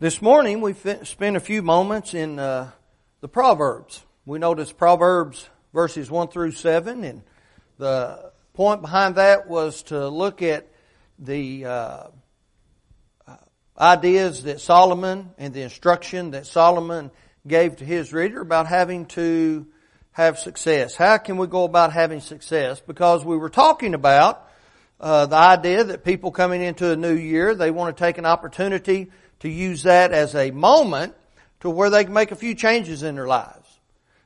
This morning we spent a few moments in uh, the Proverbs. We noticed Proverbs verses 1 through 7 and the point behind that was to look at the uh, uh, ideas that Solomon and the instruction that Solomon gave to his reader about having to have success. How can we go about having success? Because we were talking about uh, the idea that people coming into a new year, they want to take an opportunity to use that as a moment to where they can make a few changes in their lives.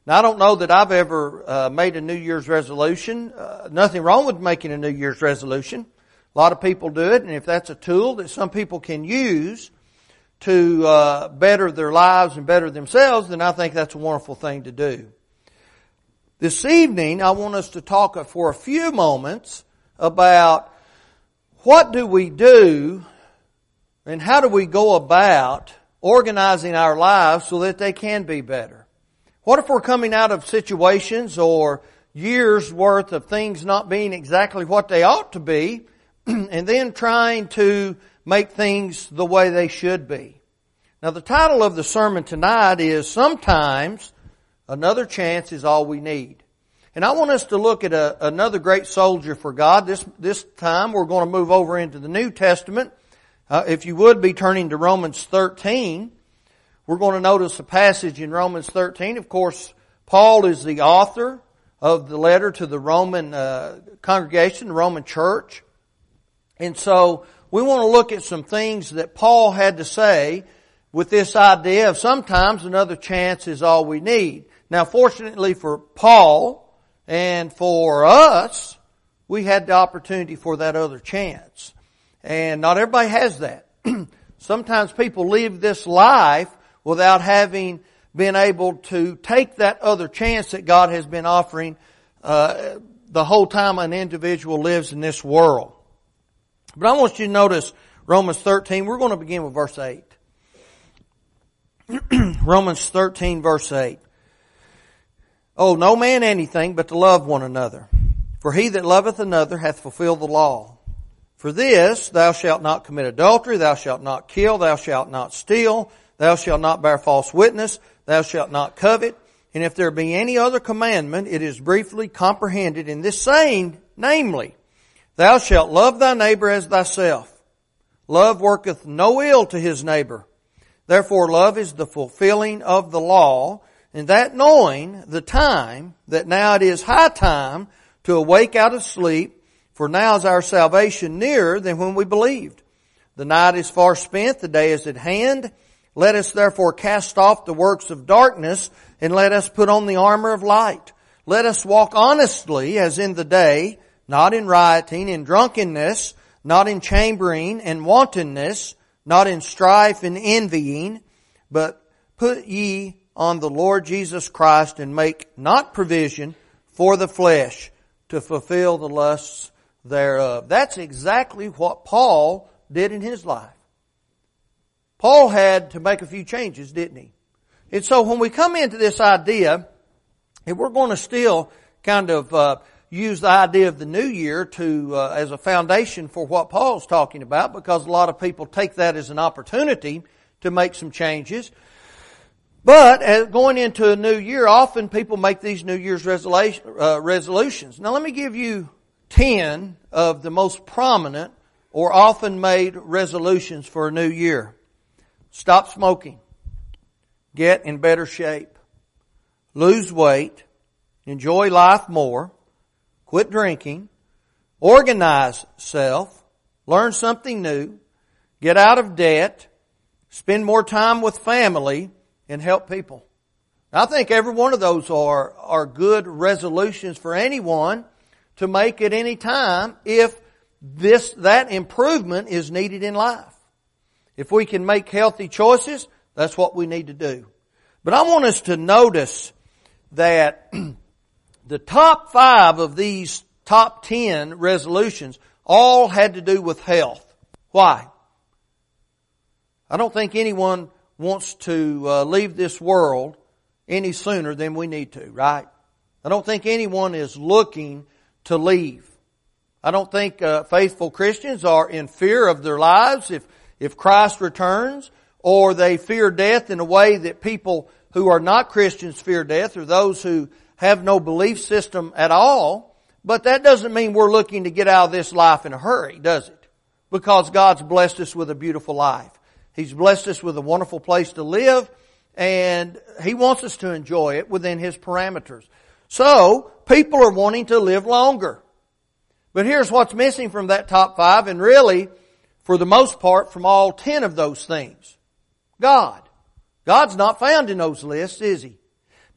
Now I don't know that I've ever uh, made a New Year's resolution. Uh, nothing wrong with making a New Year's resolution. A lot of people do it, and if that's a tool that some people can use to uh, better their lives and better themselves, then I think that's a wonderful thing to do. This evening, I want us to talk for a few moments about what do we do and how do we go about organizing our lives so that they can be better? What if we're coming out of situations or years worth of things not being exactly what they ought to be and then trying to make things the way they should be? Now the title of the sermon tonight is Sometimes Another Chance is All We Need. And I want us to look at a, another great soldier for God. This, this time we're going to move over into the New Testament uh, if you would be turning to Romans 13, we're going to notice a passage in Romans 13. Of course, Paul is the author of the letter to the Roman uh, congregation, the Roman church. And so we want to look at some things that Paul had to say with this idea of sometimes another chance is all we need. Now fortunately for Paul and for us, we had the opportunity for that other chance. And not everybody has that. Sometimes people live this life without having been able to take that other chance that God has been offering uh, the whole time an individual lives in this world. But I want you to notice Romans 13. We're going to begin with verse 8. Romans 13 verse 8. Oh, no man anything but to love one another. For he that loveth another hath fulfilled the law. For this, thou shalt not commit adultery, thou shalt not kill, thou shalt not steal, thou shalt not bear false witness, thou shalt not covet. And if there be any other commandment, it is briefly comprehended in this saying, namely, thou shalt love thy neighbor as thyself. Love worketh no ill to his neighbor. Therefore love is the fulfilling of the law, and that knowing the time, that now it is high time to awake out of sleep, for now is our salvation nearer than when we believed. The night is far spent, the day is at hand. Let us therefore cast off the works of darkness and let us put on the armor of light. Let us walk honestly as in the day, not in rioting and drunkenness, not in chambering and wantonness, not in strife and envying, but put ye on the Lord Jesus Christ and make not provision for the flesh to fulfill the lusts thereof. That's exactly what Paul did in his life. Paul had to make a few changes, didn't he? And so when we come into this idea, and we're going to still kind of uh, use the idea of the new year to uh, as a foundation for what Paul's talking about, because a lot of people take that as an opportunity to make some changes. But as going into a new year, often people make these New Year's uh, resolutions. Now let me give you 10 of the most prominent or often made resolutions for a new year. Stop smoking. Get in better shape. Lose weight. Enjoy life more. Quit drinking. Organize self. Learn something new. Get out of debt. Spend more time with family and help people. I think every one of those are, are good resolutions for anyone to make at any time if this, that improvement is needed in life. If we can make healthy choices, that's what we need to do. But I want us to notice that the top five of these top ten resolutions all had to do with health. Why? I don't think anyone wants to uh, leave this world any sooner than we need to, right? I don't think anyone is looking to leave. I don't think uh, faithful Christians are in fear of their lives if if Christ returns, or they fear death in a way that people who are not Christians fear death or those who have no belief system at all. But that doesn't mean we're looking to get out of this life in a hurry, does it? Because God's blessed us with a beautiful life. He's blessed us with a wonderful place to live and He wants us to enjoy it within His parameters. So, people are wanting to live longer. But here's what's missing from that top five and really, for the most part, from all ten of those things. God. God's not found in those lists, is He?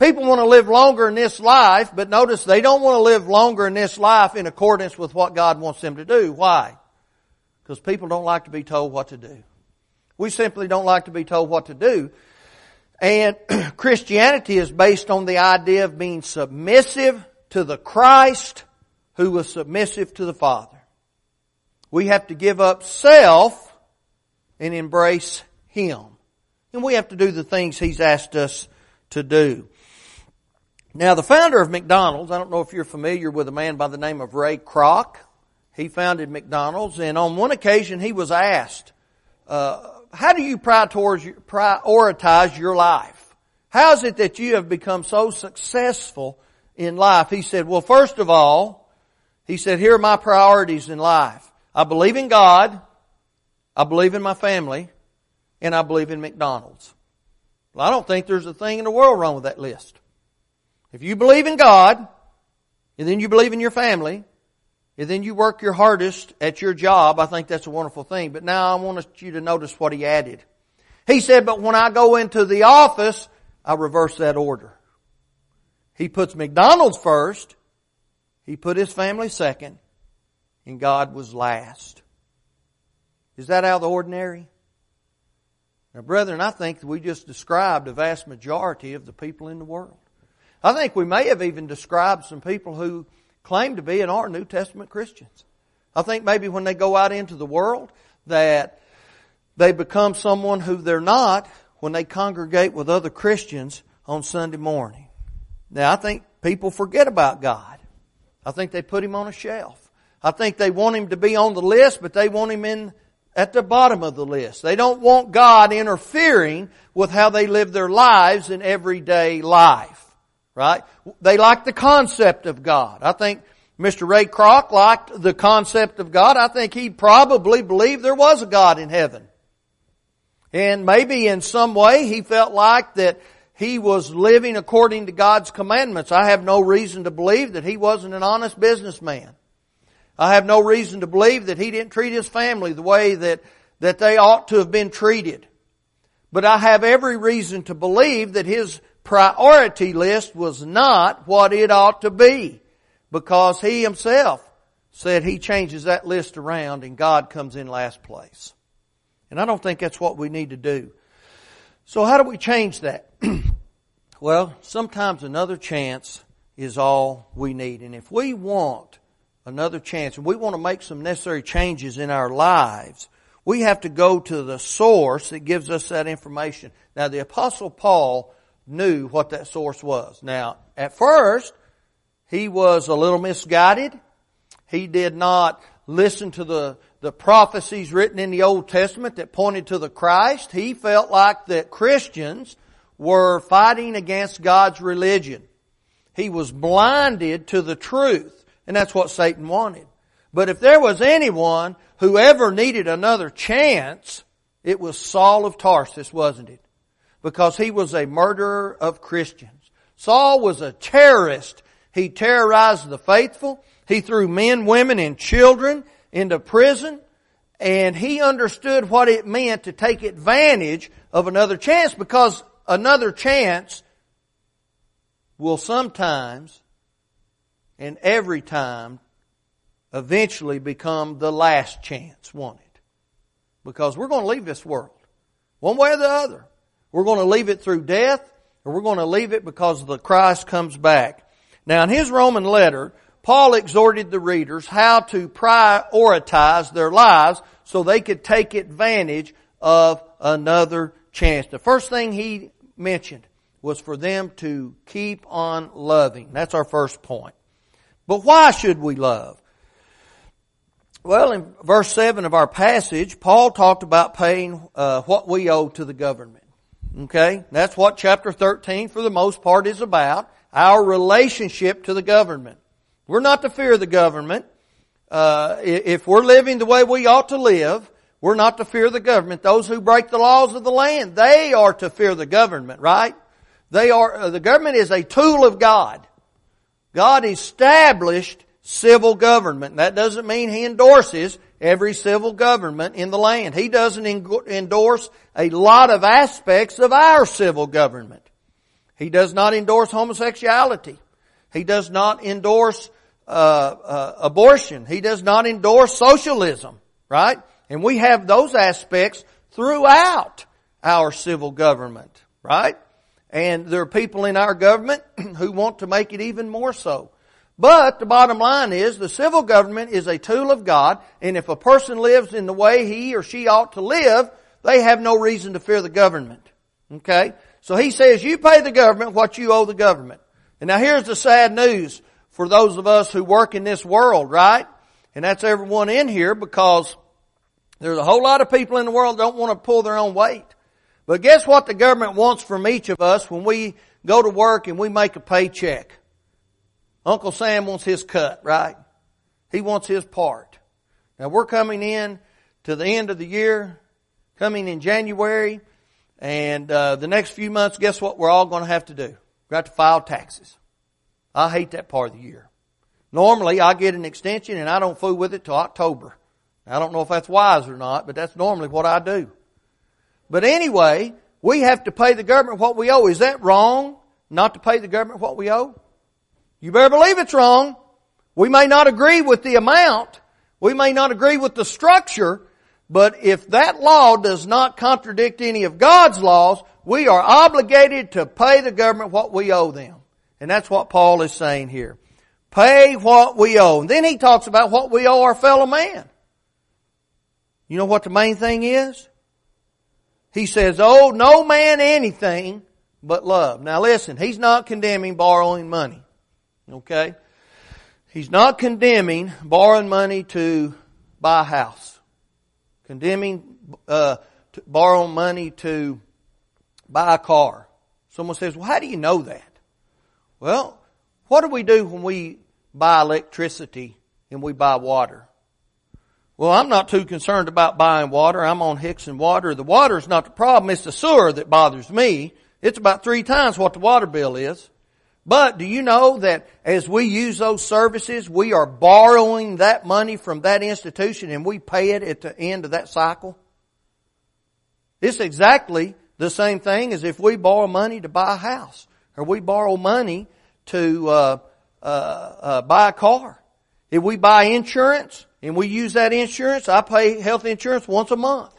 People want to live longer in this life, but notice they don't want to live longer in this life in accordance with what God wants them to do. Why? Because people don't like to be told what to do. We simply don't like to be told what to do. And Christianity is based on the idea of being submissive to the Christ who was submissive to the Father. We have to give up self and embrace Him. And we have to do the things He's asked us to do. Now the founder of McDonald's, I don't know if you're familiar with a man by the name of Ray Kroc. He founded McDonald's and on one occasion he was asked, uh, how do you prioritize your life? How is it that you have become so successful in life? He said, well, first of all, he said, here are my priorities in life. I believe in God, I believe in my family, and I believe in McDonald's. Well, I don't think there's a thing in the world wrong with that list. If you believe in God, and then you believe in your family, and then you work your hardest at your job, I think that's a wonderful thing. But now I want you to notice what he added. He said, but when I go into the office, I reverse that order. He puts McDonald's first, he put his family second, and God was last. Is that out of the ordinary? Now, brethren, I think we just described a vast majority of the people in the world. I think we may have even described some people who claim to be and are New Testament Christians. I think maybe when they go out into the world that they become someone who they're not when they congregate with other Christians on Sunday morning. Now I think people forget about God. I think they put Him on a shelf. I think they want Him to be on the list, but they want Him in at the bottom of the list. They don't want God interfering with how they live their lives in everyday life. Right? They like the concept of God. I think Mr. Ray Kroc liked the concept of God. I think he probably believed there was a God in heaven. And maybe in some way he felt like that he was living according to God's commandments. I have no reason to believe that he wasn't an honest businessman. I have no reason to believe that he didn't treat his family the way that, that they ought to have been treated. But I have every reason to believe that his priority list was not what it ought to be because he himself said he changes that list around and God comes in last place. And I don't think that's what we need to do. So how do we change that? well, sometimes another chance is all we need. And if we want another chance and we want to make some necessary changes in our lives, we have to go to the source that gives us that information. Now the apostle Paul knew what that source was. Now, at first, he was a little misguided. He did not listen to the, the prophecies written in the Old Testament that pointed to the Christ. He felt like that Christians were fighting against God's religion. He was blinded to the truth. And that's what Satan wanted. But if there was anyone who ever needed another chance, it was Saul of Tarsus, wasn't it? Because he was a murderer of Christians. Saul was a terrorist. He terrorized the faithful. He threw men, women, and children into prison. And he understood what it meant to take advantage of another chance because another chance will sometimes and every time eventually become the last chance, won't it? Because we're going to leave this world. One way or the other. We're going to leave it through death, or we're going to leave it because the Christ comes back. Now in his Roman letter, Paul exhorted the readers how to prioritize their lives so they could take advantage of another chance. The first thing he mentioned was for them to keep on loving. That's our first point. But why should we love? Well, in verse 7 of our passage, Paul talked about paying uh, what we owe to the government. Okay? That's what chapter 13 for the most part is about. Our relationship to the government. We're not to fear the government. Uh, if we're living the way we ought to live, we're not to fear the government. Those who break the laws of the land, they are to fear the government, right? They are, uh, the government is a tool of God. God established civil government. That doesn't mean He endorses every civil government in the land. He doesn't endorse a lot of aspects of our civil government. He does not endorse homosexuality. He does not endorse uh, uh, abortion. He does not endorse socialism, right? And we have those aspects throughout our civil government, right? And there are people in our government who want to make it even more so. But the bottom line is the civil government is a tool of God, and if a person lives in the way he or she ought to live, they have no reason to fear the government. Okay? So he says, you pay the government what you owe the government. And now here's the sad news for those of us who work in this world, right? And that's everyone in here because there's a whole lot of people in the world that don't want to pull their own weight. But guess what the government wants from each of us when we go to work and we make a paycheck? Uncle Sam wants his cut, right? He wants his part. Now we're coming in to the end of the year, coming in January, and uh, the next few months, guess what we're all going to have to do? We have to file taxes. I hate that part of the year. Normally, I get an extension and I don't fool with it till October. I don't know if that's wise or not, but that's normally what I do. But anyway, we have to pay the government what we owe. Is that wrong? Not to pay the government what we owe? You better believe it's wrong. We may not agree with the amount. We may not agree with the structure. But if that law does not contradict any of God's laws, we are obligated to pay the government what we owe them. And that's what Paul is saying here. Pay what we owe. And then he talks about what we owe our fellow man. You know what the main thing is? He says, owe no man anything but love. Now listen, he's not condemning borrowing money. Okay? He's not condemning borrowing money to buy a house. Condemning uh, to borrow money to buy a car. Someone says, well, how do you know that? Well, what do we do when we buy electricity and we buy water? Well, I'm not too concerned about buying water. I'm on Hixson water. The water is not the problem. It's the sewer that bothers me. It's about three times what the water bill is. But do you know that as we use those services, we are borrowing that money from that institution and we pay it at the end of that cycle? It's exactly the same thing as if we borrow money to buy a house or we borrow money to uh, uh, uh, buy a car. If we buy insurance and we use that insurance, I pay health insurance once a month.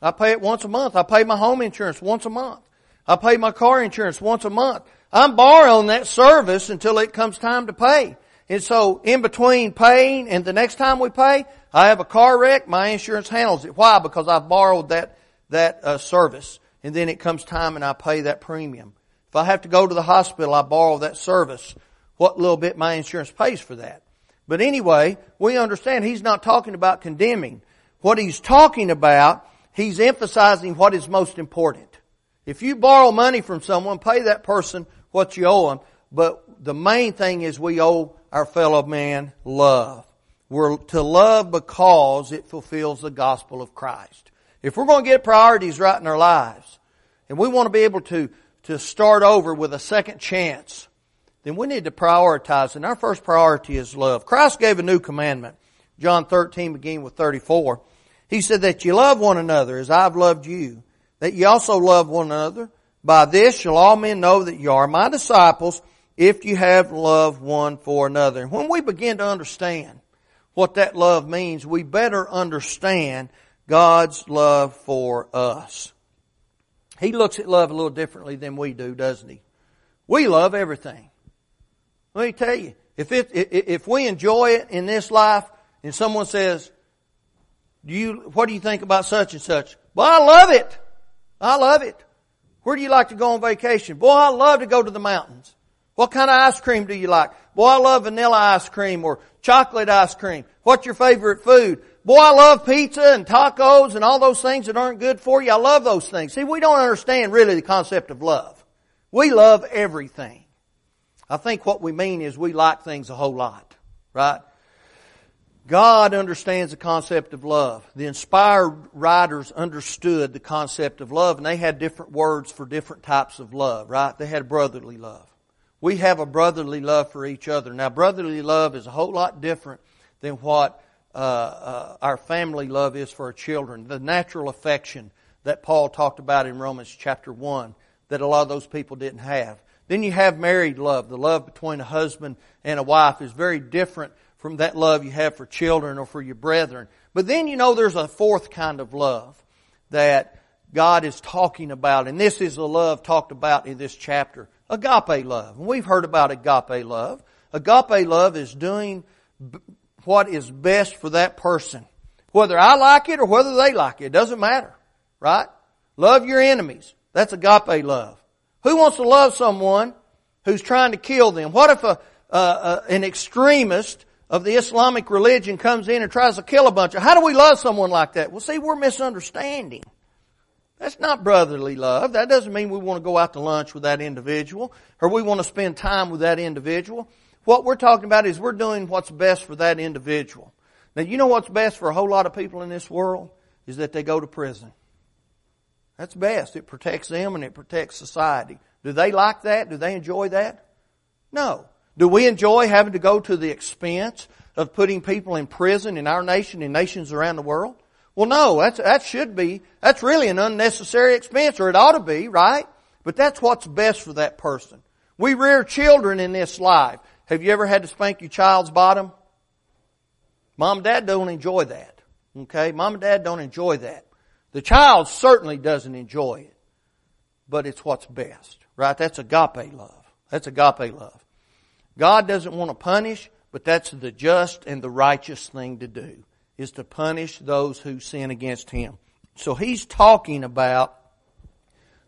I pay it once a month. I pay my home insurance once a month. I pay my car insurance once a month. I'm borrowing that service until it comes time to pay. And so in between paying and the next time we pay, I have a car wreck, my insurance handles it. Why? Because I've borrowed that, that uh, service. And then it comes time and I pay that premium. If I have to go to the hospital, I borrow that service. What little bit my insurance pays for that. But anyway, we understand he's not talking about condemning. What he's talking about, he's emphasizing what is most important. If you borrow money from someone, pay that person what you owe them. But the main thing is we owe our fellow man love. We're to love because it fulfills the gospel of Christ. If we're going to get priorities right in our lives, and we want to be able to, to start over with a second chance, then we need to prioritize. And our first priority is love. Christ gave a new commandment. John 13 beginning with 34. He said that you love one another as I've loved you. That you also love one another. By this shall all men know that you are my disciples if you have love one for another. And when we begin to understand what that love means, we better understand God's love for us. He looks at love a little differently than we do, doesn't he? We love everything. Let me tell you, if it, if we enjoy it in this life and someone says, do you, what do you think about such and such? Well, I love it. I love it. Where do you like to go on vacation? Boy, I love to go to the mountains. What kind of ice cream do you like? Boy, I love vanilla ice cream or chocolate ice cream. What's your favorite food? Boy, I love pizza and tacos and all those things that aren't good for you. I love those things. See, we don't understand really the concept of love. We love everything. I think what we mean is we like things a whole lot, right? God understands the concept of love. The inspired writers understood the concept of love and they had different words for different types of love, right? They had brotherly love. We have a brotherly love for each other. Now brotherly love is a whole lot different than what uh, uh, our family love is for our children. The natural affection that Paul talked about in Romans chapter 1 that a lot of those people didn't have. Then you have married love. The love between a husband and a wife is very different from that love you have for children or for your brethren. But then you know there's a fourth kind of love that God is talking about, and this is the love talked about in this chapter. Agape love. And we've heard about agape love. Agape love is doing what is best for that person. Whether I like it or whether they like it, it doesn't matter. Right? Love your enemies. That's agape love. Who wants to love someone who's trying to kill them? What if a, uh, uh, an extremist of the Islamic religion comes in and tries to kill a bunch of, how do we love someone like that? Well see, we're misunderstanding. That's not brotherly love. That doesn't mean we want to go out to lunch with that individual or we want to spend time with that individual. What we're talking about is we're doing what's best for that individual. Now you know what's best for a whole lot of people in this world is that they go to prison. That's best. It protects them and it protects society. Do they like that? Do they enjoy that? No. Do we enjoy having to go to the expense of putting people in prison in our nation and nations around the world? Well, no, that's, that should be, that's really an unnecessary expense, or it ought to be, right? But that's what's best for that person. We rear children in this life. Have you ever had to spank your child's bottom? Mom and dad don't enjoy that. Okay? Mom and dad don't enjoy that. The child certainly doesn't enjoy it. But it's what's best. Right? That's agape love. That's agape love. God doesn't want to punish, but that's the just and the righteous thing to do, is to punish those who sin against Him. So He's talking about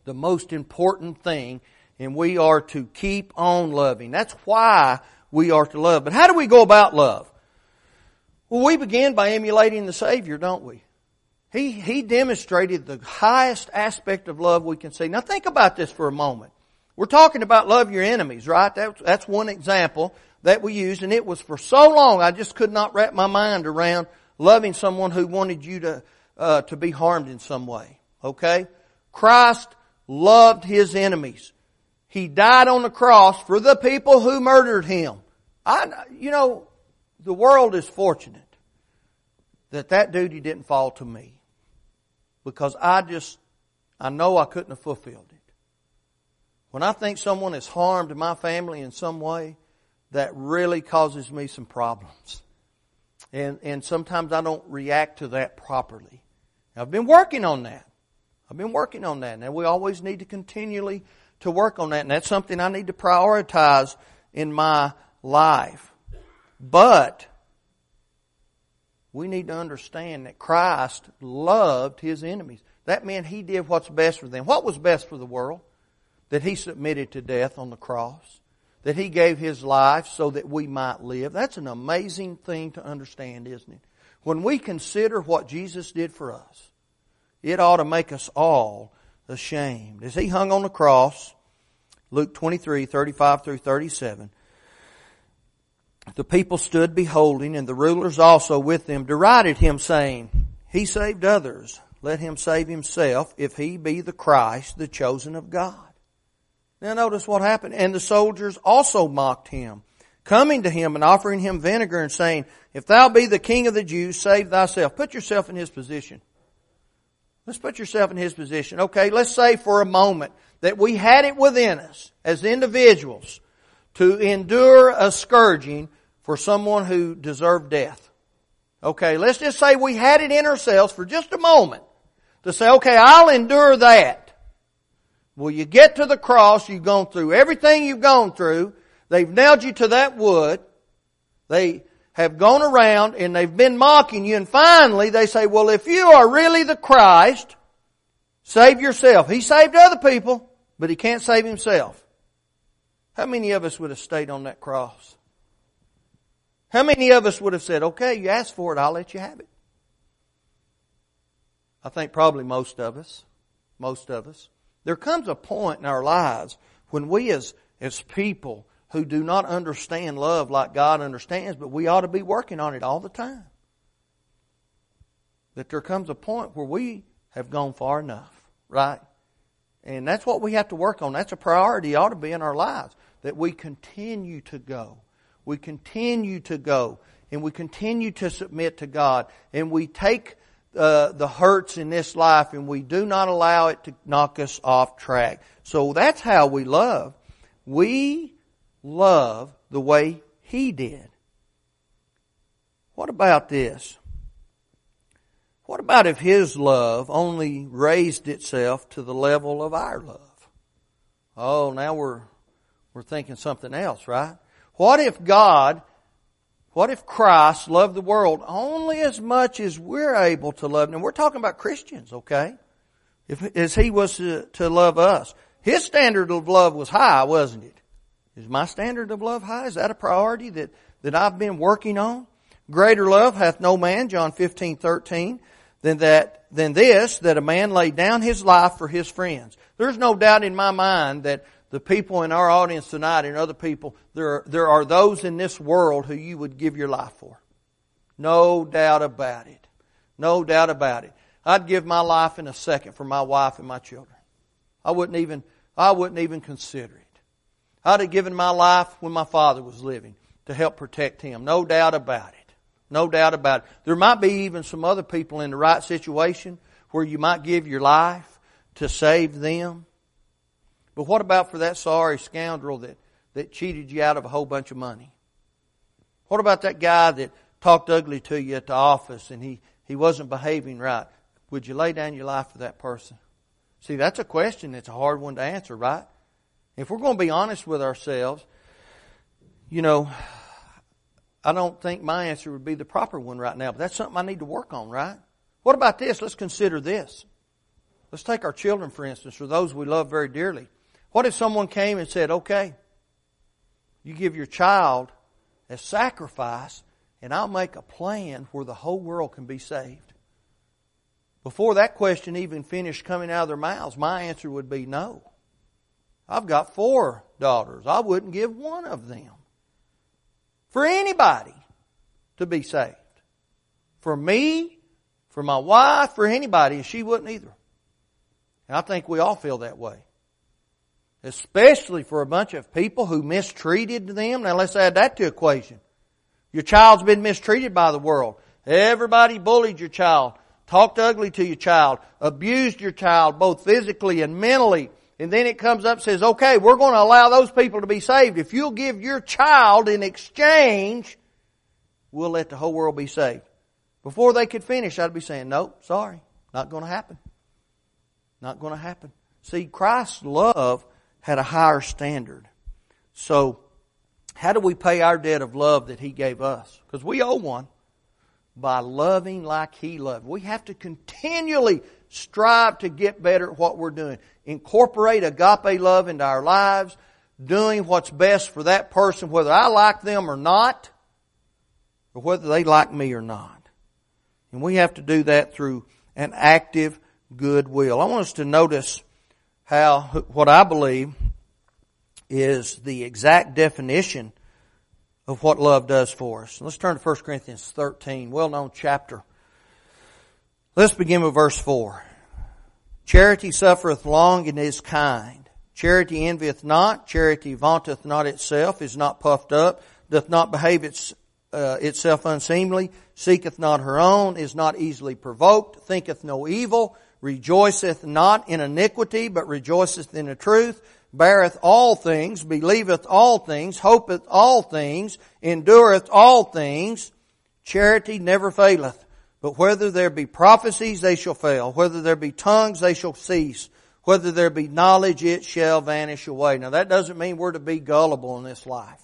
the most important thing, and we are to keep on loving. That's why we are to love. But how do we go about love? Well, we begin by emulating the Savior, don't we? He, he demonstrated the highest aspect of love we can see. Now think about this for a moment. We're talking about love your enemies, right? That, that's one example that we used, and it was for so long I just could not wrap my mind around loving someone who wanted you to uh, to be harmed in some way. Okay, Christ loved his enemies. He died on the cross for the people who murdered him. I, you know, the world is fortunate that that duty didn't fall to me because I just I know I couldn't have fulfilled it. When I think someone has harmed my family in some way, that really causes me some problems. And, and sometimes I don't react to that properly. I've been working on that. I've been working on that. And we always need to continually to work on that. And that's something I need to prioritize in my life. But we need to understand that Christ loved His enemies. That meant He did what's best for them. What was best for the world? That he submitted to death on the cross, that he gave his life so that we might live. That's an amazing thing to understand, isn't it? When we consider what Jesus did for us, it ought to make us all ashamed. As he hung on the cross, Luke 23, 35 through 37, the people stood beholding, and the rulers also with them derided him, saying, He saved others. Let him save himself, if he be the Christ, the chosen of God. Now notice what happened. And the soldiers also mocked him, coming to him and offering him vinegar and saying, If thou be the king of the Jews, save thyself. Put yourself in his position. Let's put yourself in his position. Okay, let's say for a moment that we had it within us as individuals to endure a scourging for someone who deserved death. Okay, let's just say we had it in ourselves for just a moment to say, okay, I'll endure that. Well, you get to the cross, you've gone through everything you've gone through, they've nailed you to that wood, they have gone around and they've been mocking you, and finally they say, well, if you are really the Christ, save yourself. He saved other people, but he can't save himself. How many of us would have stayed on that cross? How many of us would have said, okay, you asked for it, I'll let you have it? I think probably most of us. Most of us. There comes a point in our lives when we as, as people who do not understand love like God understands, but we ought to be working on it all the time. That there comes a point where we have gone far enough, right? And that's what we have to work on. That's a priority ought to be in our lives. That we continue to go. We continue to go. And we continue to submit to God. And we take uh, the hurts in this life and we do not allow it to knock us off track. So that's how we love. We love the way He did. What about this? What about if His love only raised itself to the level of our love? Oh, now we're, we're thinking something else, right? What if God what if Christ loved the world only as much as we're able to love? And we're talking about Christians, okay? If, as He was to, to love us. His standard of love was high, wasn't it? Is my standard of love high? Is that a priority that, that I've been working on? Greater love hath no man, John 15, 13, than that, than this, that a man laid down his life for his friends. There's no doubt in my mind that the people in our audience tonight and other people, there are, there are those in this world who you would give your life for. No doubt about it. No doubt about it. I'd give my life in a second for my wife and my children. I wouldn't even, I wouldn't even consider it. I'd have given my life when my father was living to help protect him. No doubt about it. No doubt about it. There might be even some other people in the right situation where you might give your life to save them. But what about for that sorry scoundrel that, that cheated you out of a whole bunch of money? What about that guy that talked ugly to you at the office and he, he wasn't behaving right? Would you lay down your life for that person? See, that's a question that's a hard one to answer, right? If we're going to be honest with ourselves, you know, I don't think my answer would be the proper one right now, but that's something I need to work on, right? What about this? Let's consider this. Let's take our children, for instance, or those we love very dearly. What if someone came and said, okay, you give your child as sacrifice and I'll make a plan where the whole world can be saved? Before that question even finished coming out of their mouths, my answer would be no. I've got four daughters. I wouldn't give one of them for anybody to be saved. For me, for my wife, for anybody, and she wouldn't either. And I think we all feel that way especially for a bunch of people who mistreated them. Now let's add that to the equation. Your child's been mistreated by the world. Everybody bullied your child, talked ugly to your child, abused your child both physically and mentally. And then it comes up and says, okay, we're going to allow those people to be saved. If you'll give your child in exchange, we'll let the whole world be saved. Before they could finish, I'd be saying, nope, sorry, not going to happen. Not going to happen. See, Christ's love had a higher standard. So, how do we pay our debt of love that He gave us? Because we owe one. By loving like He loved. We have to continually strive to get better at what we're doing. Incorporate agape love into our lives, doing what's best for that person, whether I like them or not, or whether they like me or not. And we have to do that through an active goodwill. I want us to notice how what I believe is the exact definition of what love does for us. Let's turn to 1 Corinthians 13, well known chapter. Let's begin with verse 4. Charity suffereth long and is kind. Charity envieth not. Charity vaunteth not itself, is not puffed up, doth not behave its, uh, itself unseemly, seeketh not her own, is not easily provoked, thinketh no evil, rejoiceth not in iniquity, but rejoiceth in the truth, beareth all things, believeth all things, hopeth all things, endureth all things. Charity never faileth. But whether there be prophecies, they shall fail. Whether there be tongues, they shall cease. Whether there be knowledge, it shall vanish away. Now that doesn't mean we're to be gullible in this life.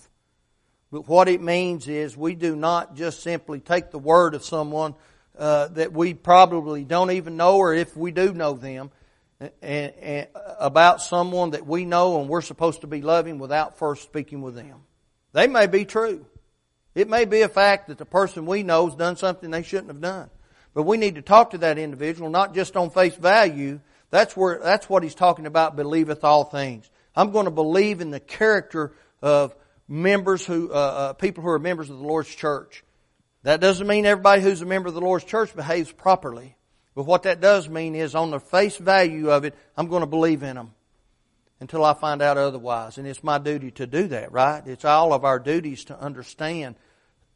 But what it means is we do not just simply take the word of someone uh, that we probably don't even know, or if we do know them, and, and about someone that we know and we're supposed to be loving without first speaking with them. They may be true. It may be a fact that the person we know has done something they shouldn't have done. But we need to talk to that individual, not just on face value. That's where, that's what he's talking about, believeth all things. I'm going to believe in the character of members who, uh, uh, people who are members of the Lord's church. That doesn't mean everybody who's a member of the Lord's church behaves properly. But what that does mean is on the face value of it, I'm going to believe in them until I find out otherwise. And it's my duty to do that, right? It's all of our duties to understand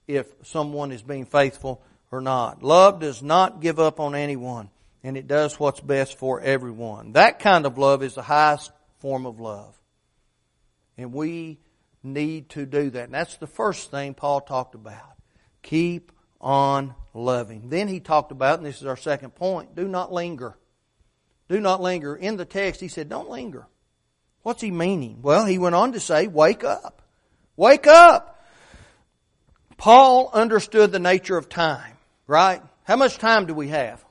if someone is being faithful or not. Love does not give up on anyone, and it does what's best for everyone. That kind of love is the highest form of love. And we need to do that. And that's the first thing Paul talked about. Keep on loving. Then he talked about, and this is our second point, do not linger. Do not linger. In the text, he said, don't linger. What's he meaning? Well, he went on to say, wake up. Wake up. Paul understood the nature of time, right? How much time do we have?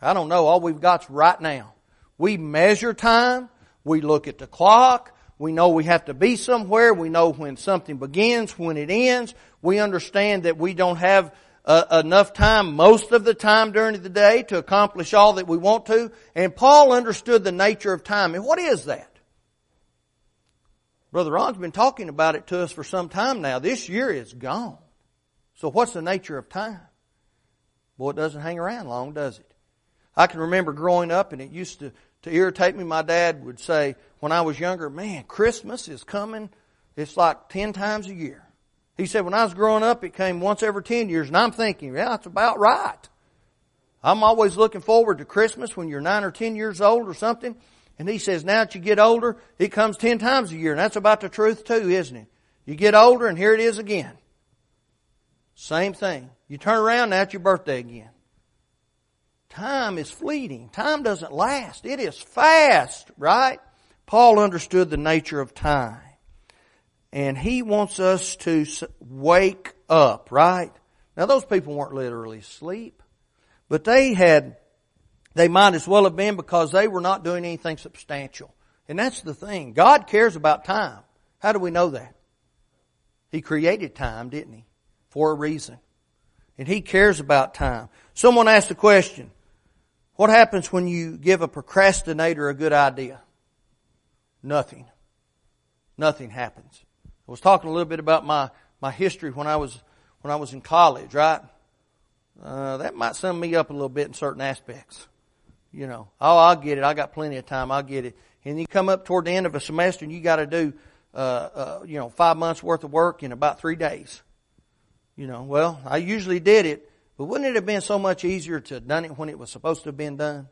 I don't know. All we've got's right now. We measure time. We look at the clock. We know we have to be somewhere. We know when something begins, when it ends. We understand that we don't have uh, enough time most of the time during the day to accomplish all that we want to. And Paul understood the nature of time. And what is that? Brother Ron's been talking about it to us for some time now. This year is gone. So what's the nature of time? Boy, it doesn't hang around long, does it? I can remember growing up and it used to, to irritate me. My dad would say when I was younger, man, Christmas is coming. It's like 10 times a year. He said when I was growing up, it came once every 10 years and I'm thinking, yeah, that's about right. I'm always looking forward to Christmas when you're 9 or 10 years old or something. And he says, now that you get older, it comes ten times a year. And that's about the truth too, isn't it? You get older and here it is again. Same thing. You turn around, now it's your birthday again. Time is fleeting. Time doesn't last. It is fast, right? Paul understood the nature of time. And he wants us to wake up, right? Now those people weren't literally asleep, but they had they might as well have been because they were not doing anything substantial. And that's the thing. God cares about time. How do we know that? He created time, didn't he? For a reason. And he cares about time. Someone asked a question. What happens when you give a procrastinator a good idea? Nothing. Nothing happens. I was talking a little bit about my, my history when I was, when I was in college, right? Uh, that might sum me up a little bit in certain aspects. You know, oh, I'll get it. I got plenty of time. I'll get it. And you come up toward the end of a semester and you got to do, uh, uh, you know, five months worth of work in about three days. You know, well, I usually did it, but wouldn't it have been so much easier to have done it when it was supposed to have been done?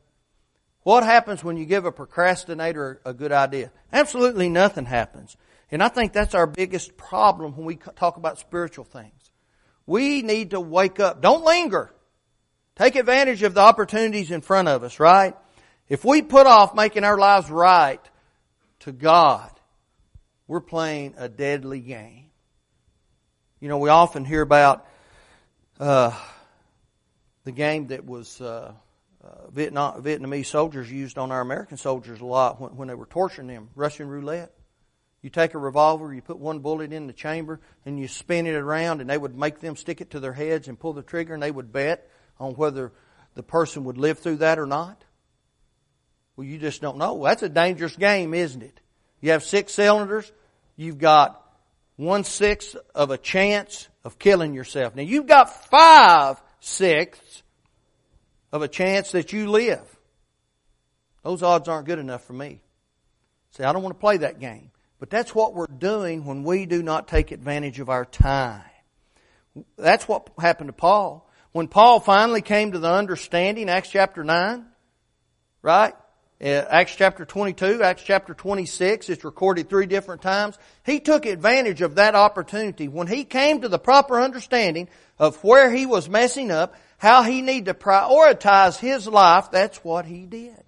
What happens when you give a procrastinator a good idea? Absolutely nothing happens. And I think that's our biggest problem when we talk about spiritual things. We need to wake up. Don't linger. Take advantage of the opportunities in front of us, right? If we put off making our lives right to God, we're playing a deadly game. You know, we often hear about uh, the game that was uh, uh, Vietnam, Vietnamese soldiers used on our American soldiers a lot when, when they were torturing them, Russian roulette. You take a revolver, you put one bullet in the chamber, and you spin it around, and they would make them stick it to their heads and pull the trigger, and they would bet on whether the person would live through that or not? Well, you just don't know. That's a dangerous game, isn't it? You have six cylinders, you've got one sixth of a chance of killing yourself. Now you've got five sixths of a chance that you live. Those odds aren't good enough for me. See, I don't want to play that game. But that's what we're doing when we do not take advantage of our time. That's what happened to Paul. When Paul finally came to the understanding, Acts chapter 9, right? Uh, Acts chapter 22, Acts chapter 26, it's recorded three different times. He took advantage of that opportunity. When he came to the proper understanding of where he was messing up, how he needed to prioritize his life, that's what he did.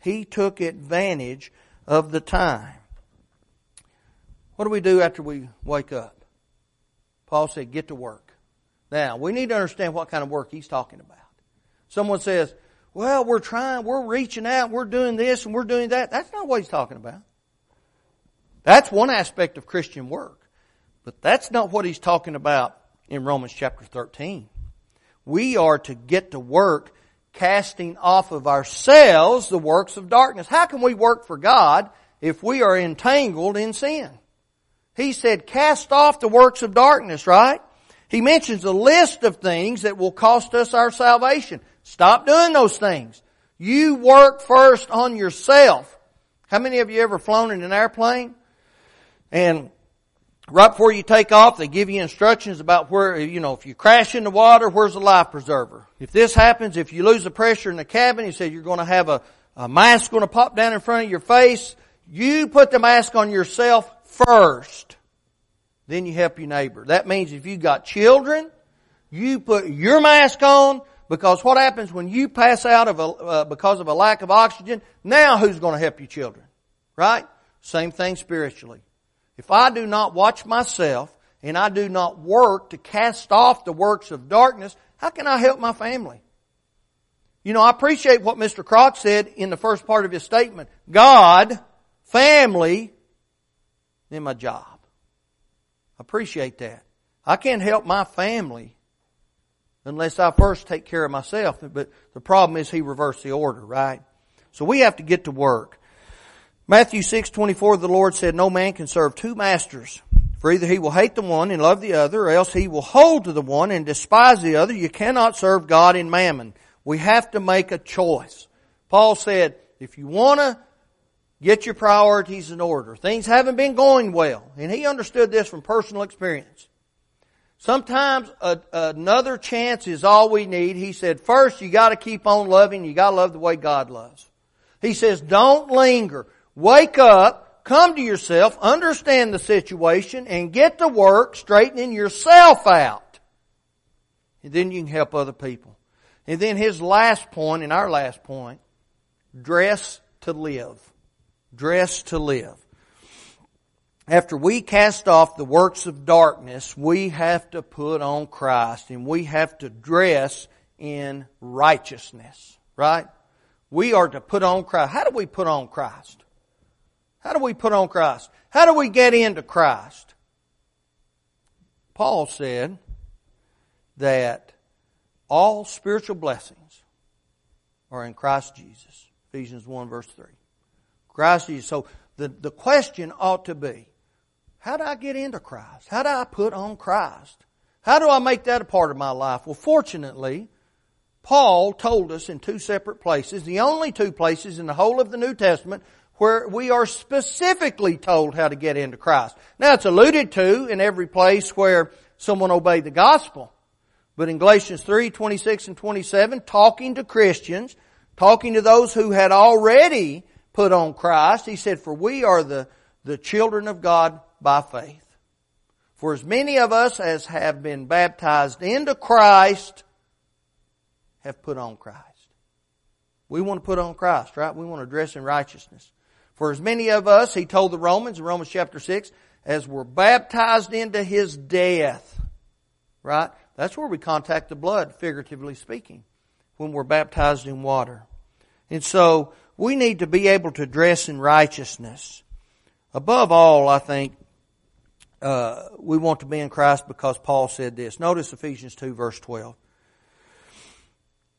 He took advantage of the time. What do we do after we wake up? Paul said, get to work. Now, we need to understand what kind of work he's talking about. Someone says, well, we're trying, we're reaching out, we're doing this and we're doing that. That's not what he's talking about. That's one aspect of Christian work. But that's not what he's talking about in Romans chapter 13. We are to get to work casting off of ourselves the works of darkness. How can we work for God if we are entangled in sin? He said, cast off the works of darkness, right? He mentions a list of things that will cost us our salvation. Stop doing those things. You work first on yourself. How many of you ever flown in an airplane? And right before you take off, they give you instructions about where, you know, if you crash in the water, where's the life preserver? If this happens, if you lose the pressure in the cabin, he said you're going to have a, a mask going to pop down in front of your face. You put the mask on yourself first. Then you help your neighbor. That means if you got children, you put your mask on because what happens when you pass out of a, uh, because of a lack of oxygen? Now who's going to help your children? Right? Same thing spiritually. If I do not watch myself and I do not work to cast off the works of darkness, how can I help my family? You know, I appreciate what Mr. Croc said in the first part of his statement. God, family, then my job. I appreciate that. I can't help my family unless I first take care of myself. But the problem is he reversed the order, right? So we have to get to work. Matthew 6, 24, the Lord said, No man can serve two masters. For either he will hate the one and love the other, or else he will hold to the one and despise the other. You cannot serve God in mammon. We have to make a choice. Paul said, if you want to get your priorities in order, things haven't been going well, and he understood this from personal experience. Sometimes a, another chance is all we need. He said, first you gotta keep on loving, you gotta love the way God loves. He says, don't linger. Wake up, come to yourself, understand the situation, and get to work straightening yourself out. And then you can help other people. And then his last point, and our last point, dress to live. Dress to live. After we cast off the works of darkness, we have to put on Christ and we have to dress in righteousness. Right? We are to put on Christ. How do we put on Christ? How do we put on Christ? How do we get into Christ? Paul said that all spiritual blessings are in Christ Jesus. Ephesians 1 verse 3. Christ Jesus. So the, the question ought to be, how do I get into Christ? How do I put on Christ? How do I make that a part of my life? Well, fortunately, Paul told us in two separate places, the only two places in the whole of the New Testament where we are specifically told how to get into Christ. Now it's alluded to in every place where someone obeyed the gospel. But in Galatians 3, 26 and 27, talking to Christians, talking to those who had already put on Christ, he said, for we are the, the children of God by faith. For as many of us as have been baptized into Christ have put on Christ. We want to put on Christ, right? We want to dress in righteousness. For as many of us, he told the Romans in Romans chapter 6, as were baptized into his death. Right? That's where we contact the blood, figuratively speaking, when we're baptized in water. And so, we need to be able to dress in righteousness. Above all, I think, uh, we want to be in Christ because Paul said this. Notice Ephesians 2 verse 12.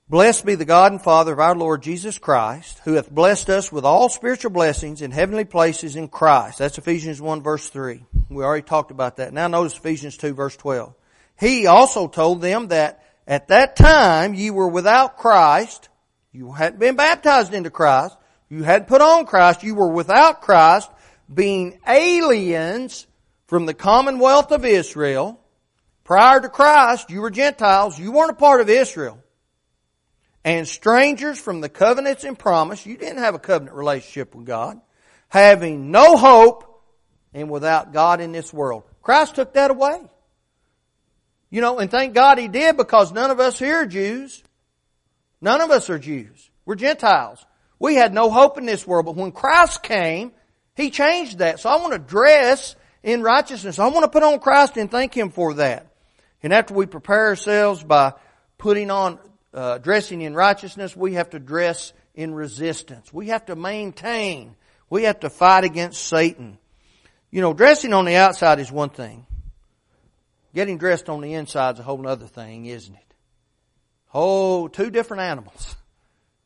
Blessed be the God and Father of our Lord Jesus Christ, who hath blessed us with all spiritual blessings in heavenly places in Christ. That's Ephesians 1 verse 3. We already talked about that. Now notice Ephesians 2 verse 12. He also told them that at that time you were without Christ, you hadn't been baptized into Christ, you hadn't put on Christ, you were without Christ, being aliens from the commonwealth of Israel. Prior to Christ, you were Gentiles, you weren't a part of Israel and strangers from the covenants and promise. You didn't have a covenant relationship with God. Having no hope and without God in this world. Christ took that away. You know, and thank God He did because none of us here are Jews. None of us are Jews. We're Gentiles. We had no hope in this world, but when Christ came, He changed that. So I want to dress in righteousness. I want to put on Christ and thank Him for that. And after we prepare ourselves by putting on uh, dressing in righteousness, we have to dress in resistance. We have to maintain. We have to fight against Satan. You know, dressing on the outside is one thing. Getting dressed on the inside is a whole other thing, isn't it? Oh, two different animals.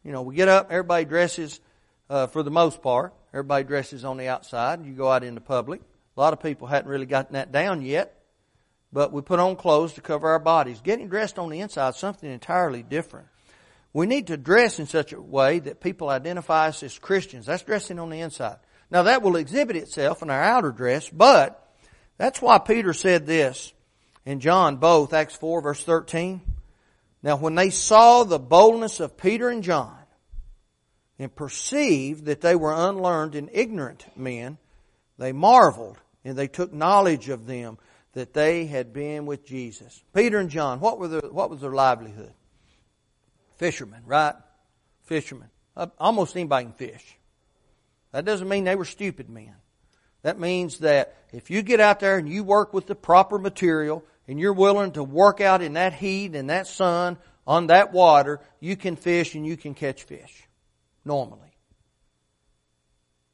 You know, we get up, everybody dresses, uh, for the most part, everybody dresses on the outside. You go out into public. A lot of people hadn't really gotten that down yet, but we put on clothes to cover our bodies. Getting dressed on the inside is something entirely different. We need to dress in such a way that people identify us as Christians. That's dressing on the inside. Now that will exhibit itself in our outer dress, but that's why Peter said this in John both, Acts 4 verse 13. Now when they saw the boldness of Peter and John and perceived that they were unlearned and ignorant men, they marveled and they took knowledge of them that they had been with Jesus. Peter and John, what were their, what was their livelihood? Fishermen, right? Fishermen. Uh, almost anybody can fish. That doesn't mean they were stupid men. That means that if you get out there and you work with the proper material and you're willing to work out in that heat and that sun on that water, you can fish and you can catch fish normally.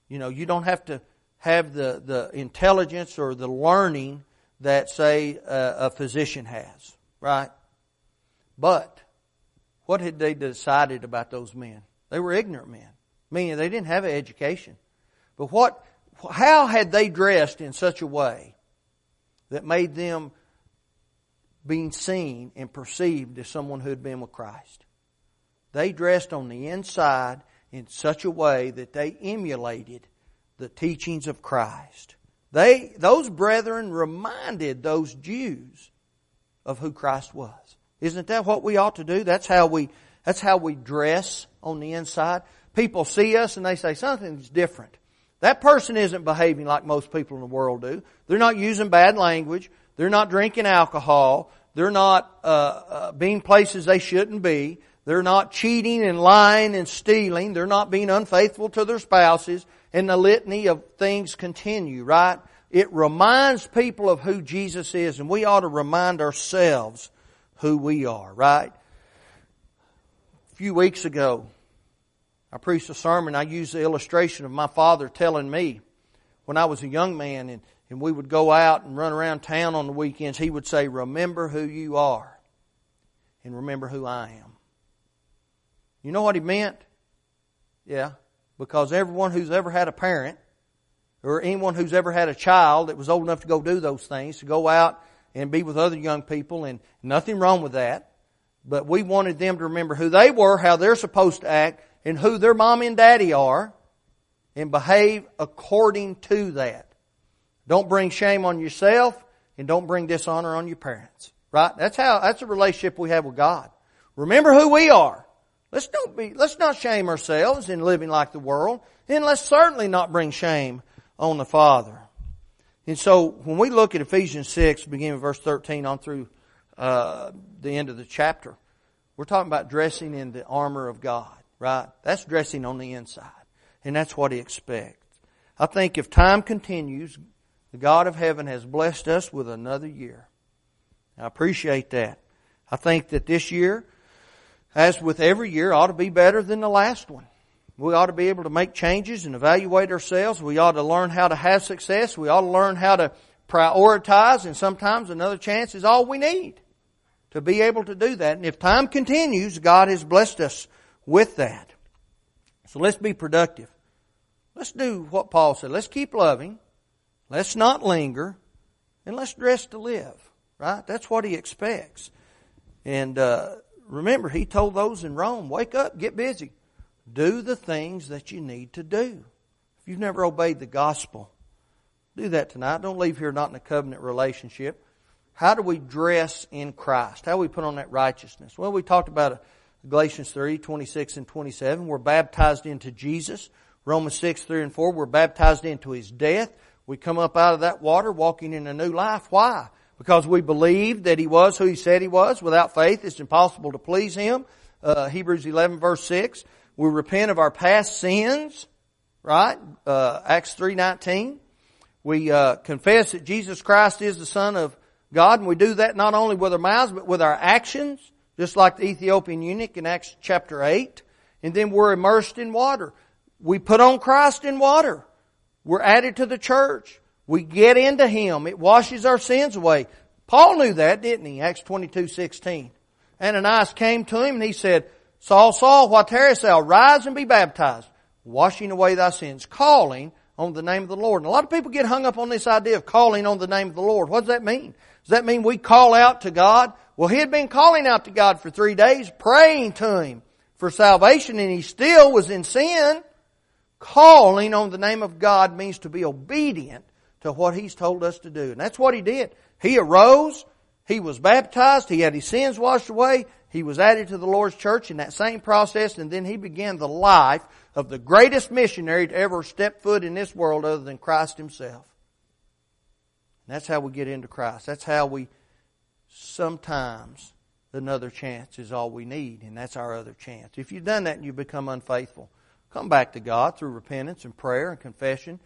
You know, you don't have to have the, the intelligence or the learning that, say, a, a physician has, right? But what had they decided about those men? They were ignorant men, meaning they didn't have an education. But what, how had they dressed in such a way that made them being seen and perceived as someone who had been with Christ. They dressed on the inside in such a way that they emulated the teachings of Christ. They, those brethren reminded those Jews of who Christ was. Isn't that what we ought to do? That's how we, that's how we dress on the inside. People see us and they say something's different. That person isn't behaving like most people in the world do. They're not using bad language. They're not drinking alcohol. They're not uh, uh, being places they shouldn't be. They're not cheating and lying and stealing. They're not being unfaithful to their spouses. And the litany of things continue, right? It reminds people of who Jesus is, and we ought to remind ourselves who we are, right? A few weeks ago, I preached a sermon. I used the illustration of my father telling me when I was a young man and and we would go out and run around town on the weekends, he would say, Remember who you are and remember who I am. You know what he meant? Yeah. Because everyone who's ever had a parent or anyone who's ever had a child that was old enough to go do those things, to go out and be with other young people, and nothing wrong with that. But we wanted them to remember who they were, how they're supposed to act, and who their mom and daddy are, and behave according to that. Don't bring shame on yourself and don't bring dishonor on your parents. Right? That's how, that's a relationship we have with God. Remember who we are. Let's don't be, let's not shame ourselves in living like the world. And let's certainly not bring shame on the Father. And so when we look at Ephesians 6, beginning with verse 13 on through uh, the end of the chapter, we're talking about dressing in the armor of God, right? That's dressing on the inside. And that's what He expects. I think if time continues, the God of heaven has blessed us with another year. I appreciate that. I think that this year, as with every year, ought to be better than the last one. We ought to be able to make changes and evaluate ourselves. We ought to learn how to have success. We ought to learn how to prioritize and sometimes another chance is all we need to be able to do that. And if time continues, God has blessed us with that. So let's be productive. Let's do what Paul said. Let's keep loving. Let's not linger, and let's dress to live. Right? That's what he expects. And uh, remember, he told those in Rome, "Wake up, get busy, do the things that you need to do." If you've never obeyed the gospel, do that tonight. Don't leave here not in a covenant relationship. How do we dress in Christ? How do we put on that righteousness? Well, we talked about Galatians 3, 26 and 27. We're baptized into Jesus. Romans 6, 3 and 4. We're baptized into His death. We come up out of that water walking in a new life. Why? Because we believe that He was who He said He was. Without faith, it's impossible to please Him. Uh, Hebrews 11 verse 6. We repent of our past sins, right? Uh, Acts 3.19. We uh, confess that Jesus Christ is the Son of God, and we do that not only with our mouths, but with our actions, just like the Ethiopian eunuch in Acts chapter 8. And then we're immersed in water. We put on Christ in water. We're added to the church. We get into Him. It washes our sins away. Paul knew that, didn't he? Acts 22, 16. Ananias came to him and he said, Saul, Saul, why tarriest thou? Rise and be baptized, washing away thy sins, calling on the name of the Lord. And a lot of people get hung up on this idea of calling on the name of the Lord. What does that mean? Does that mean we call out to God? Well, he had been calling out to God for three days, praying to Him for salvation, and he still was in sin. Calling on the name of God means to be obedient to what He's told us to do. And that's what He did. He arose, He was baptized, He had His sins washed away, He was added to the Lord's church in that same process, and then He began the life of the greatest missionary to ever step foot in this world other than Christ Himself. And that's how we get into Christ. That's how we sometimes another chance is all we need, and that's our other chance. If you've done that and you become unfaithful, come back to God through repentance and prayer and confession,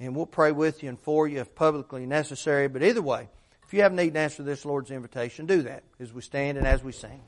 and we'll pray with you and for you if publicly necessary. But either way, if you have need to answer this Lord's invitation, do that as we stand and as we sing.